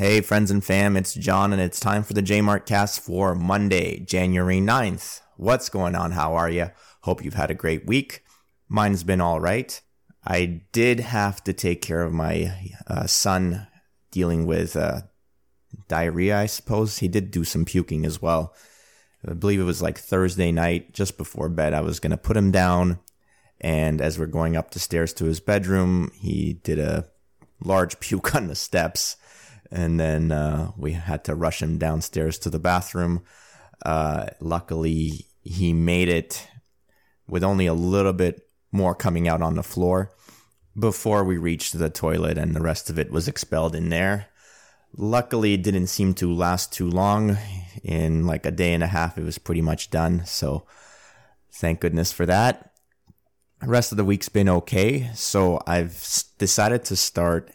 Hey, friends and fam, it's John, and it's time for the Jmart cast for Monday, January 9th. What's going on? How are you? Hope you've had a great week. Mine's been all right. I did have to take care of my uh, son dealing with uh, diarrhea, I suppose. He did do some puking as well. I believe it was like Thursday night, just before bed. I was going to put him down. And as we're going up the stairs to his bedroom, he did a large puke on the steps. And then uh, we had to rush him downstairs to the bathroom. Uh, luckily, he made it with only a little bit more coming out on the floor before we reached the toilet, and the rest of it was expelled in there. Luckily, it didn't seem to last too long. In like a day and a half, it was pretty much done. So, thank goodness for that. The rest of the week's been okay. So, I've decided to start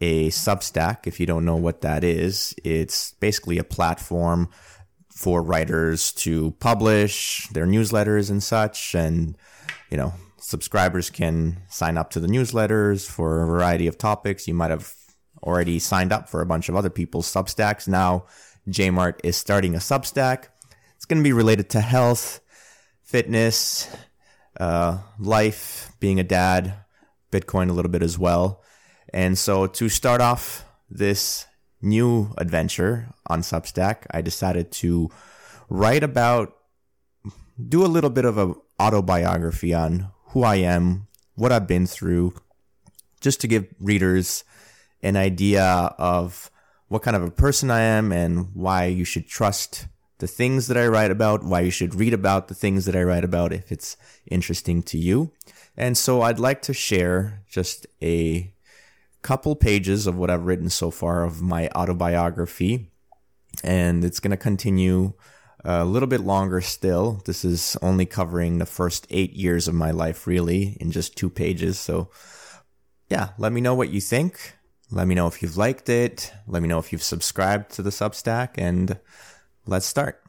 a Substack. If you don't know what that is, it's basically a platform for writers to publish their newsletters and such. And, you know, subscribers can sign up to the newsletters for a variety of topics. You might have already signed up for a bunch of other people's Substacks. Now, Jmart is starting a Substack. It's going to be related to health, fitness, uh, life, being a dad, Bitcoin a little bit as well. And so to start off this new adventure on Substack, I decided to write about, do a little bit of a autobiography on who I am, what I've been through, just to give readers an idea of what kind of a person I am and why you should trust the things that I write about, why you should read about the things that I write about if it's interesting to you. And so I'd like to share just a couple pages of what I've written so far of my autobiography. And it's going to continue a little bit longer still. This is only covering the first eight years of my life, really, in just two pages. So, yeah, let me know what you think. Let me know if you've liked it. Let me know if you've subscribed to the Substack, and let's start.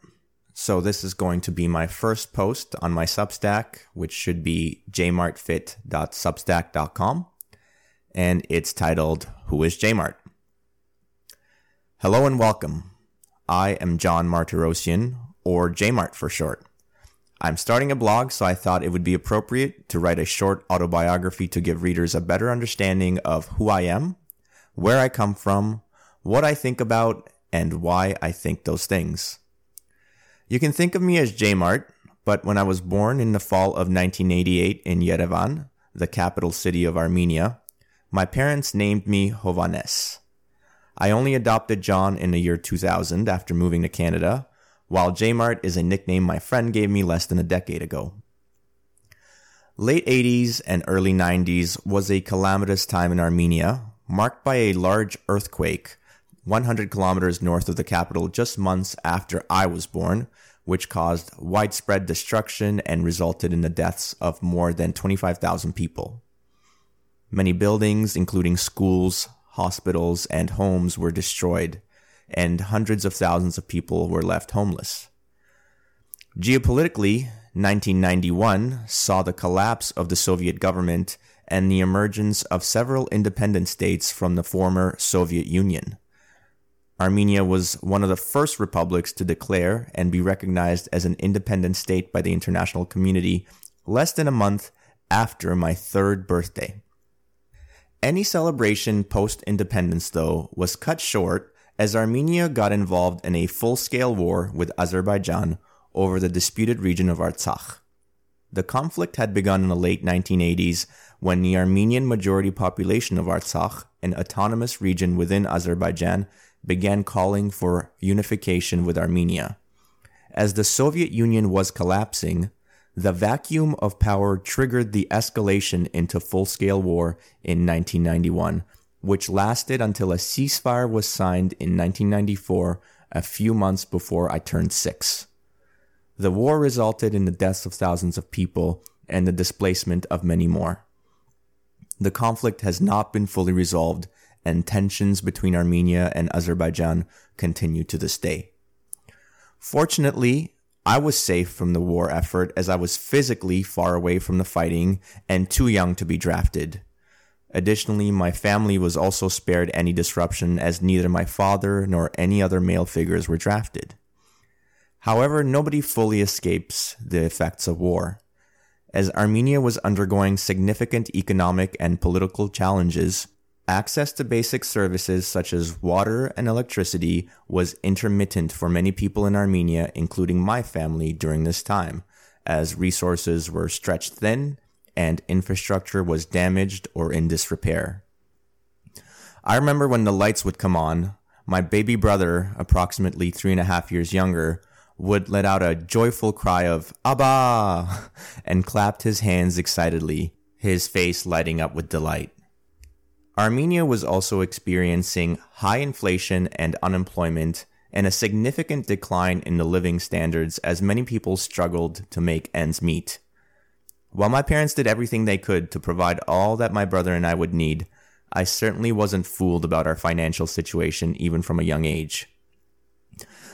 So, this is going to be my first post on my Substack, which should be jmartfit.substack.com, and it's titled Who is Jmart? Hello and welcome. I am John Martirosian, or Jmart for short. I'm starting a blog, so I thought it would be appropriate to write a short autobiography to give readers a better understanding of who I am, where I come from, what I think about, and why I think those things. You can think of me as Jmart, but when I was born in the fall of 1988 in Yerevan, the capital city of Armenia, my parents named me Hovannes. I only adopted John in the year 2000 after moving to Canada, while Jmart is a nickname my friend gave me less than a decade ago. Late 80s and early 90s was a calamitous time in Armenia, marked by a large earthquake 100 kilometers north of the capital just months after I was born, which caused widespread destruction and resulted in the deaths of more than 25,000 people. Many buildings, including schools, hospitals, and homes were destroyed, and hundreds of thousands of people were left homeless. Geopolitically, 1991 saw the collapse of the Soviet government and the emergence of several independent states from the former Soviet Union. Armenia was one of the first republics to declare and be recognized as an independent state by the international community less than a month after my third birthday. Any celebration post independence, though, was cut short as Armenia got involved in a full scale war with Azerbaijan over the disputed region of Artsakh. The conflict had begun in the late 1980s when the Armenian majority population of Artsakh, an autonomous region within Azerbaijan, began calling for unification with Armenia. As the Soviet Union was collapsing, the vacuum of power triggered the escalation into full scale war in 1991, which lasted until a ceasefire was signed in 1994, a few months before I turned six. The war resulted in the deaths of thousands of people and the displacement of many more. The conflict has not been fully resolved, and tensions between Armenia and Azerbaijan continue to this day. Fortunately, I was safe from the war effort as I was physically far away from the fighting and too young to be drafted. Additionally, my family was also spared any disruption as neither my father nor any other male figures were drafted. However, nobody fully escapes the effects of war. As Armenia was undergoing significant economic and political challenges, access to basic services such as water and electricity was intermittent for many people in Armenia, including my family, during this time, as resources were stretched thin and infrastructure was damaged or in disrepair. I remember when the lights would come on, my baby brother, approximately three and a half years younger, would let out a joyful cry of Abba and clapped his hands excitedly, his face lighting up with delight. Armenia was also experiencing high inflation and unemployment and a significant decline in the living standards as many people struggled to make ends meet. While my parents did everything they could to provide all that my brother and I would need, I certainly wasn't fooled about our financial situation even from a young age.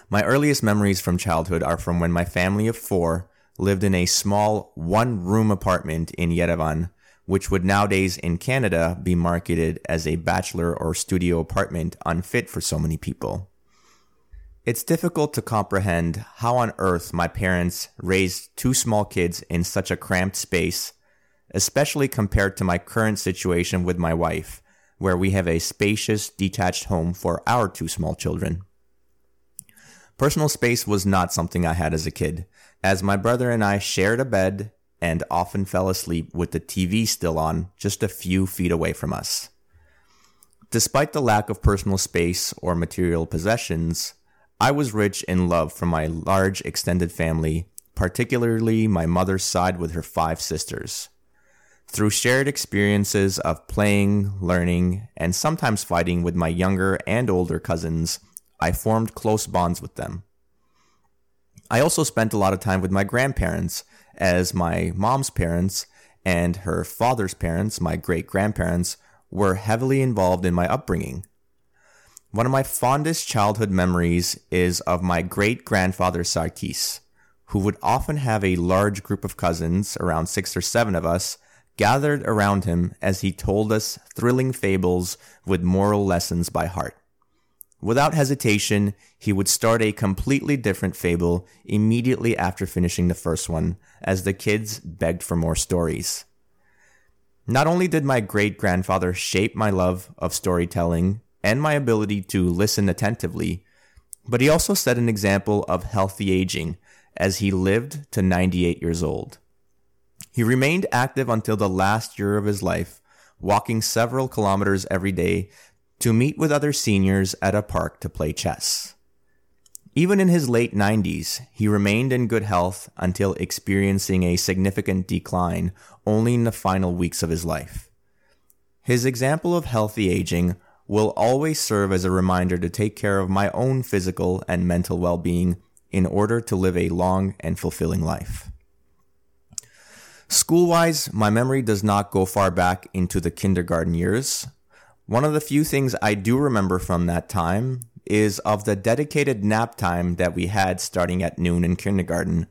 My earliest memories from childhood are from when my family of four lived in a small one room apartment in Yerevan, which would nowadays in Canada be marketed as a bachelor or studio apartment unfit for so many people. It's difficult to comprehend how on earth my parents raised two small kids in such a cramped space, especially compared to my current situation with my wife, where we have a spacious, detached home for our two small children. Personal space was not something I had as a kid, as my brother and I shared a bed and often fell asleep with the TV still on just a few feet away from us. Despite the lack of personal space or material possessions, I was rich in love from my large extended family, particularly my mother's side with her five sisters. Through shared experiences of playing, learning, and sometimes fighting with my younger and older cousins, I formed close bonds with them. I also spent a lot of time with my grandparents, as my mom's parents and her father's parents, my great grandparents, were heavily involved in my upbringing. One of my fondest childhood memories is of my great grandfather Sarkis, who would often have a large group of cousins, around six or seven of us, gathered around him as he told us thrilling fables with moral lessons by heart. Without hesitation, he would start a completely different fable immediately after finishing the first one, as the kids begged for more stories. Not only did my great grandfather shape my love of storytelling and my ability to listen attentively, but he also set an example of healthy aging as he lived to 98 years old. He remained active until the last year of his life, walking several kilometers every day to meet with other seniors at a park to play chess. Even in his late 90s, he remained in good health until experiencing a significant decline only in the final weeks of his life. His example of healthy aging will always serve as a reminder to take care of my own physical and mental well being in order to live a long and fulfilling life. School wise, my memory does not go far back into the kindergarten years, one of the few things I do remember from that time is of the dedicated nap time that we had starting at noon in kindergarten.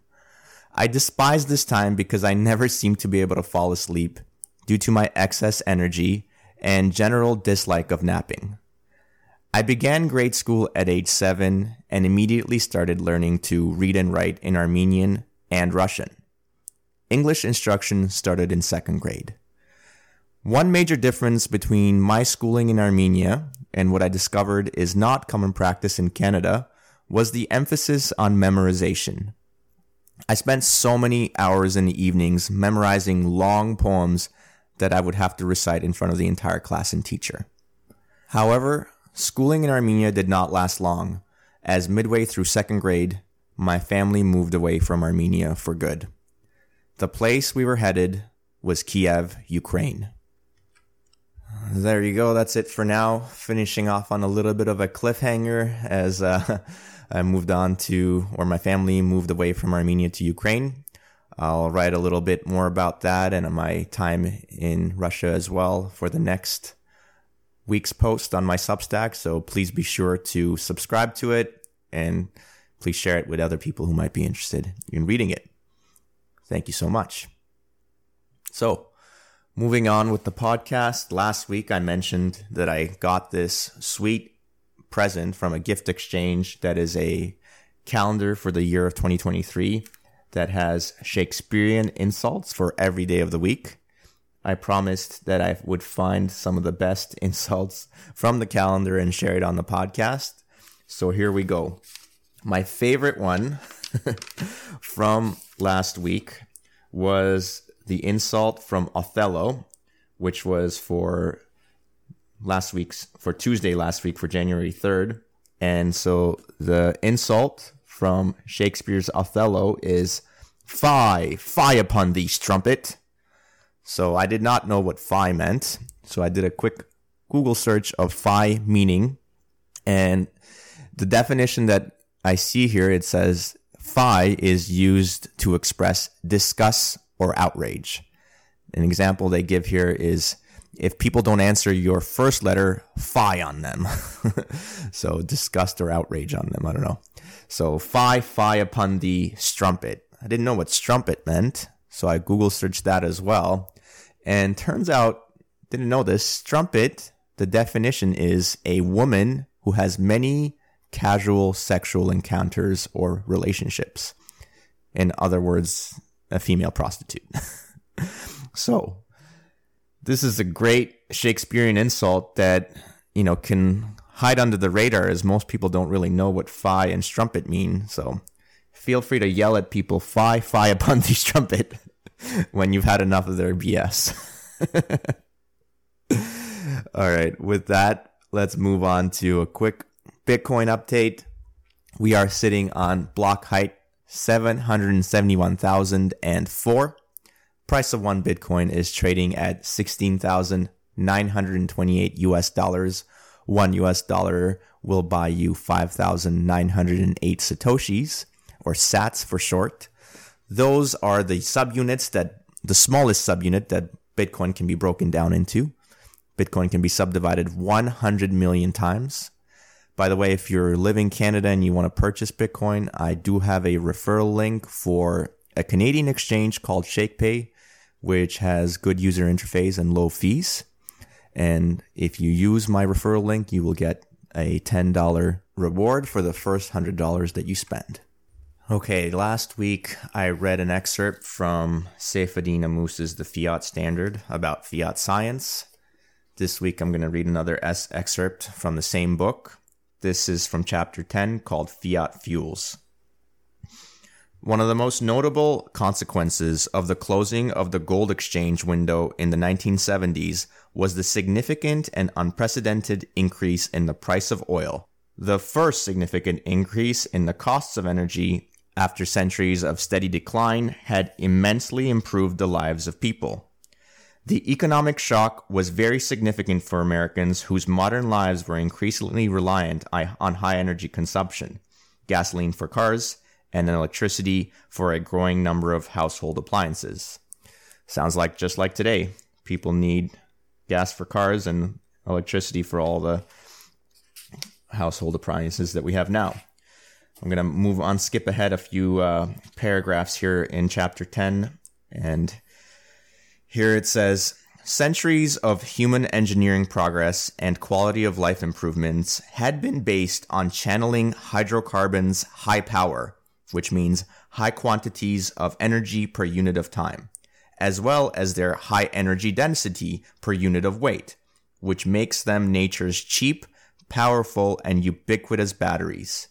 I despise this time because I never seemed to be able to fall asleep due to my excess energy and general dislike of napping. I began grade school at age 7 and immediately started learning to read and write in Armenian and Russian. English instruction started in second grade. One major difference between my schooling in Armenia and what I discovered is not common practice in Canada was the emphasis on memorization. I spent so many hours in the evenings memorizing long poems that I would have to recite in front of the entire class and teacher. However, schooling in Armenia did not last long, as midway through second grade, my family moved away from Armenia for good. The place we were headed was Kiev, Ukraine there you go. That's it for now. Finishing off on a little bit of a cliffhanger as uh, I moved on to, or my family moved away from Armenia to Ukraine. I'll write a little bit more about that and my time in Russia as well for the next week's post on my Substack. So please be sure to subscribe to it and please share it with other people who might be interested in reading it. Thank you so much. So, Moving on with the podcast, last week I mentioned that I got this sweet present from a gift exchange that is a calendar for the year of 2023 that has Shakespearean insults for every day of the week. I promised that I would find some of the best insults from the calendar and share it on the podcast. So here we go. My favorite one from last week was the insult from Othello, which was for last week's for Tuesday last week for January 3rd. And so the insult from Shakespeare's Othello is Fie, fie upon thee, strumpet. So I did not know what fie meant. So I did a quick Google search of fie meaning. And the definition that I see here, it says fie is used to express disgust or outrage. An example they give here is if people don't answer your first letter, fie on them. so disgust or outrage on them. I don't know. So fie, fie upon the strumpet. I didn't know what strumpet meant. So I Google searched that as well. And turns out, didn't know this, strumpet, the definition is a woman who has many casual sexual encounters or relationships. In other words, a female prostitute. so, this is a great Shakespearean insult that, you know, can hide under the radar as most people don't really know what fie and strumpet mean. So, feel free to yell at people, fie, fie upon the strumpet when you've had enough of their BS. All right, with that, let's move on to a quick Bitcoin update. We are sitting on block height 771,004. Price of one Bitcoin is trading at 16,928 US dollars. One US dollar will buy you 5,908 Satoshis, or sats for short. Those are the subunits that, the smallest subunit that Bitcoin can be broken down into. Bitcoin can be subdivided 100 million times. By the way, if you're living in Canada and you want to purchase Bitcoin, I do have a referral link for a Canadian exchange called ShakePay, which has good user interface and low fees. And if you use my referral link, you will get a $10 reward for the first $100 that you spend. Okay, last week I read an excerpt from Saifedean Ammous's The Fiat Standard about fiat science. This week I'm going to read another S excerpt from the same book. This is from chapter 10 called Fiat Fuels. One of the most notable consequences of the closing of the gold exchange window in the 1970s was the significant and unprecedented increase in the price of oil. The first significant increase in the costs of energy after centuries of steady decline had immensely improved the lives of people. The economic shock was very significant for Americans whose modern lives were increasingly reliant on high energy consumption, gasoline for cars, and electricity for a growing number of household appliances. Sounds like just like today, people need gas for cars and electricity for all the household appliances that we have now. I'm going to move on, skip ahead a few uh, paragraphs here in chapter 10, and here it says Centuries of human engineering progress and quality of life improvements had been based on channeling hydrocarbons' high power, which means high quantities of energy per unit of time, as well as their high energy density per unit of weight, which makes them nature's cheap, powerful, and ubiquitous batteries.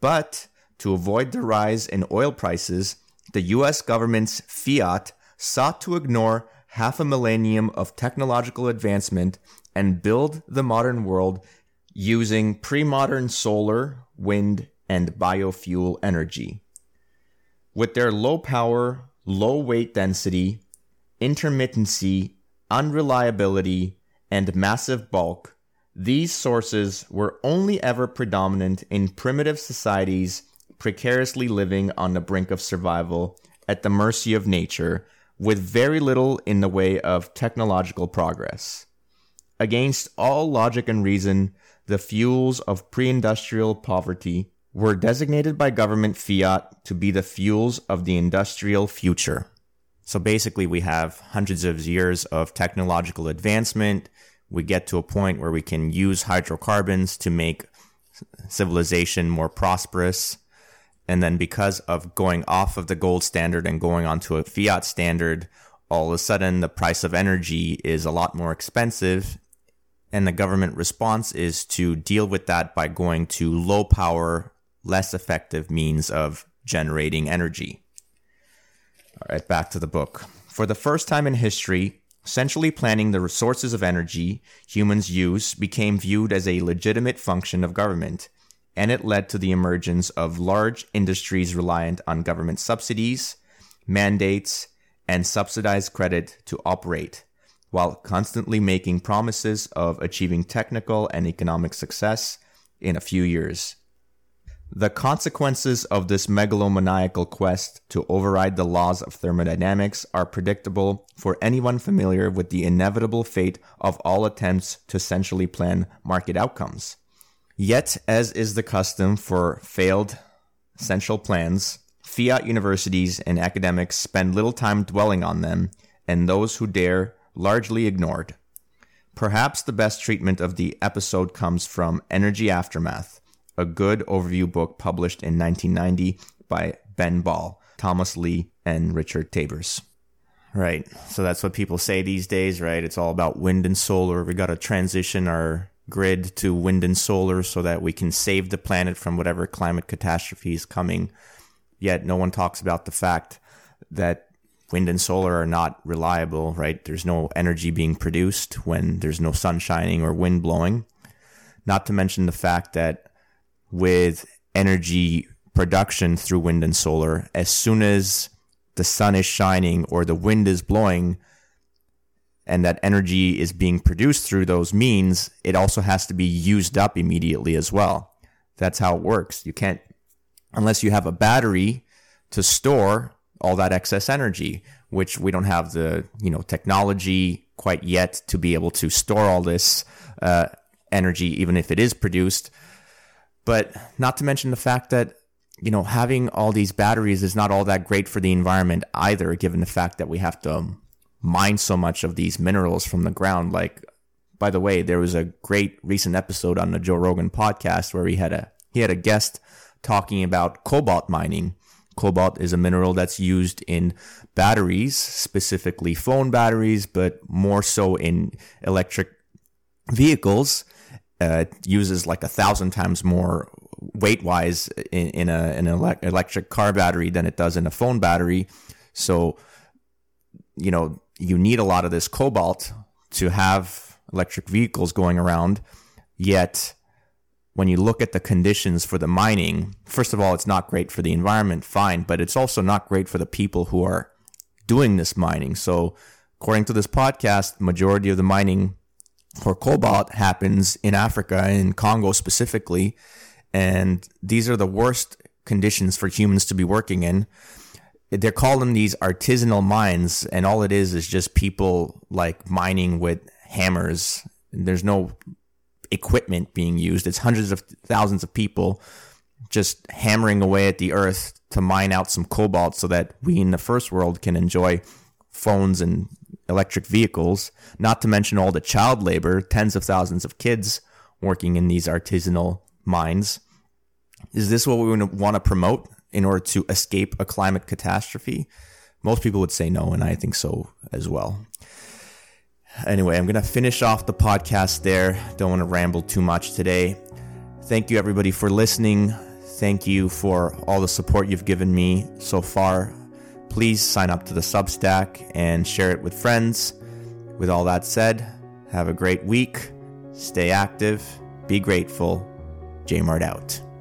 But to avoid the rise in oil prices, the US government's fiat sought to ignore half a millennium of technological advancement and build the modern world using pre modern solar, wind, and biofuel energy. With their low power, low weight density, intermittency, unreliability, and massive bulk, these sources were only ever predominant in primitive societies precariously living on the brink of survival at the mercy of nature with very little in the way of technological progress. Against all logic and reason, the fuels of pre industrial poverty were designated by government fiat to be the fuels of the industrial future. So basically, we have hundreds of years of technological advancement. We get to a point where we can use hydrocarbons to make civilization more prosperous. And then, because of going off of the gold standard and going onto a fiat standard, all of a sudden the price of energy is a lot more expensive. And the government response is to deal with that by going to low power, less effective means of generating energy. All right, back to the book. For the first time in history, centrally planning the resources of energy humans use became viewed as a legitimate function of government, and it led to the emergence of large industries reliant on government subsidies, mandates, and subsidized credit to operate, while constantly making promises of achieving technical and economic success in a few years. The consequences of this megalomaniacal quest to override the laws of thermodynamics are predictable for anyone familiar with the inevitable fate of all attempts to centrally plan market outcomes. Yet, as is the custom for failed central plans, fiat universities and academics spend little time dwelling on them, and those who dare largely ignored. Perhaps the best treatment of the episode comes from Energy Aftermath a good overview book published in 1990 by Ben Ball, Thomas Lee, and Richard Tabors. Right. So that's what people say these days, right? It's all about wind and solar. We got to transition our grid to wind and solar so that we can save the planet from whatever climate catastrophe is coming. Yet no one talks about the fact that wind and solar are not reliable, right? There's no energy being produced when there's no sun shining or wind blowing. Not to mention the fact that with energy production through wind and solar. As soon as the sun is shining or the wind is blowing, and that energy is being produced through those means, it also has to be used up immediately as well. That's how it works. You can't, unless you have a battery to store all that excess energy, which we don't have the you know technology quite yet to be able to store all this uh, energy, even if it is produced. But not to mention the fact that, you know, having all these batteries is not all that great for the environment either, given the fact that we have to mine so much of these minerals from the ground. Like, by the way, there was a great recent episode on the Joe Rogan podcast where he had a he had a guest talking about cobalt mining. Cobalt is a mineral that's used in batteries, specifically phone batteries, but more so in electric vehicles uh, uses like a thousand times more weight wise in, in a, an electric car battery than it does in a phone battery. So, you know, you need a lot of this cobalt to have electric vehicles going around. Yet, when you look at the conditions for the mining, first of all, it's not great for the environment, fine, but it's also not great for the people who are doing this mining. So, according to this podcast, majority of the mining for cobalt happens in Africa, in Congo specifically. And these are the worst conditions for humans to be working in. They're calling these artisanal mines, and all it is is just people like mining with hammers. There's no equipment being used. It's hundreds of thousands of people just hammering away at the earth to mine out some cobalt so that we in the first world can enjoy phones and electric vehicles, not to mention all the child labor, tens of thousands of kids working in these artisanal mines. Is this what we want to promote in order to escape a climate catastrophe? Most people would say no, and I think so as well. Anyway, I'm going to finish off the podcast there. Don't want to ramble too much today. Thank you, everybody, for listening. Thank you for all the support you've given me so far please sign up to the Substack and share it with friends. With all that said, have a great week, stay active, be grateful. Jmart out.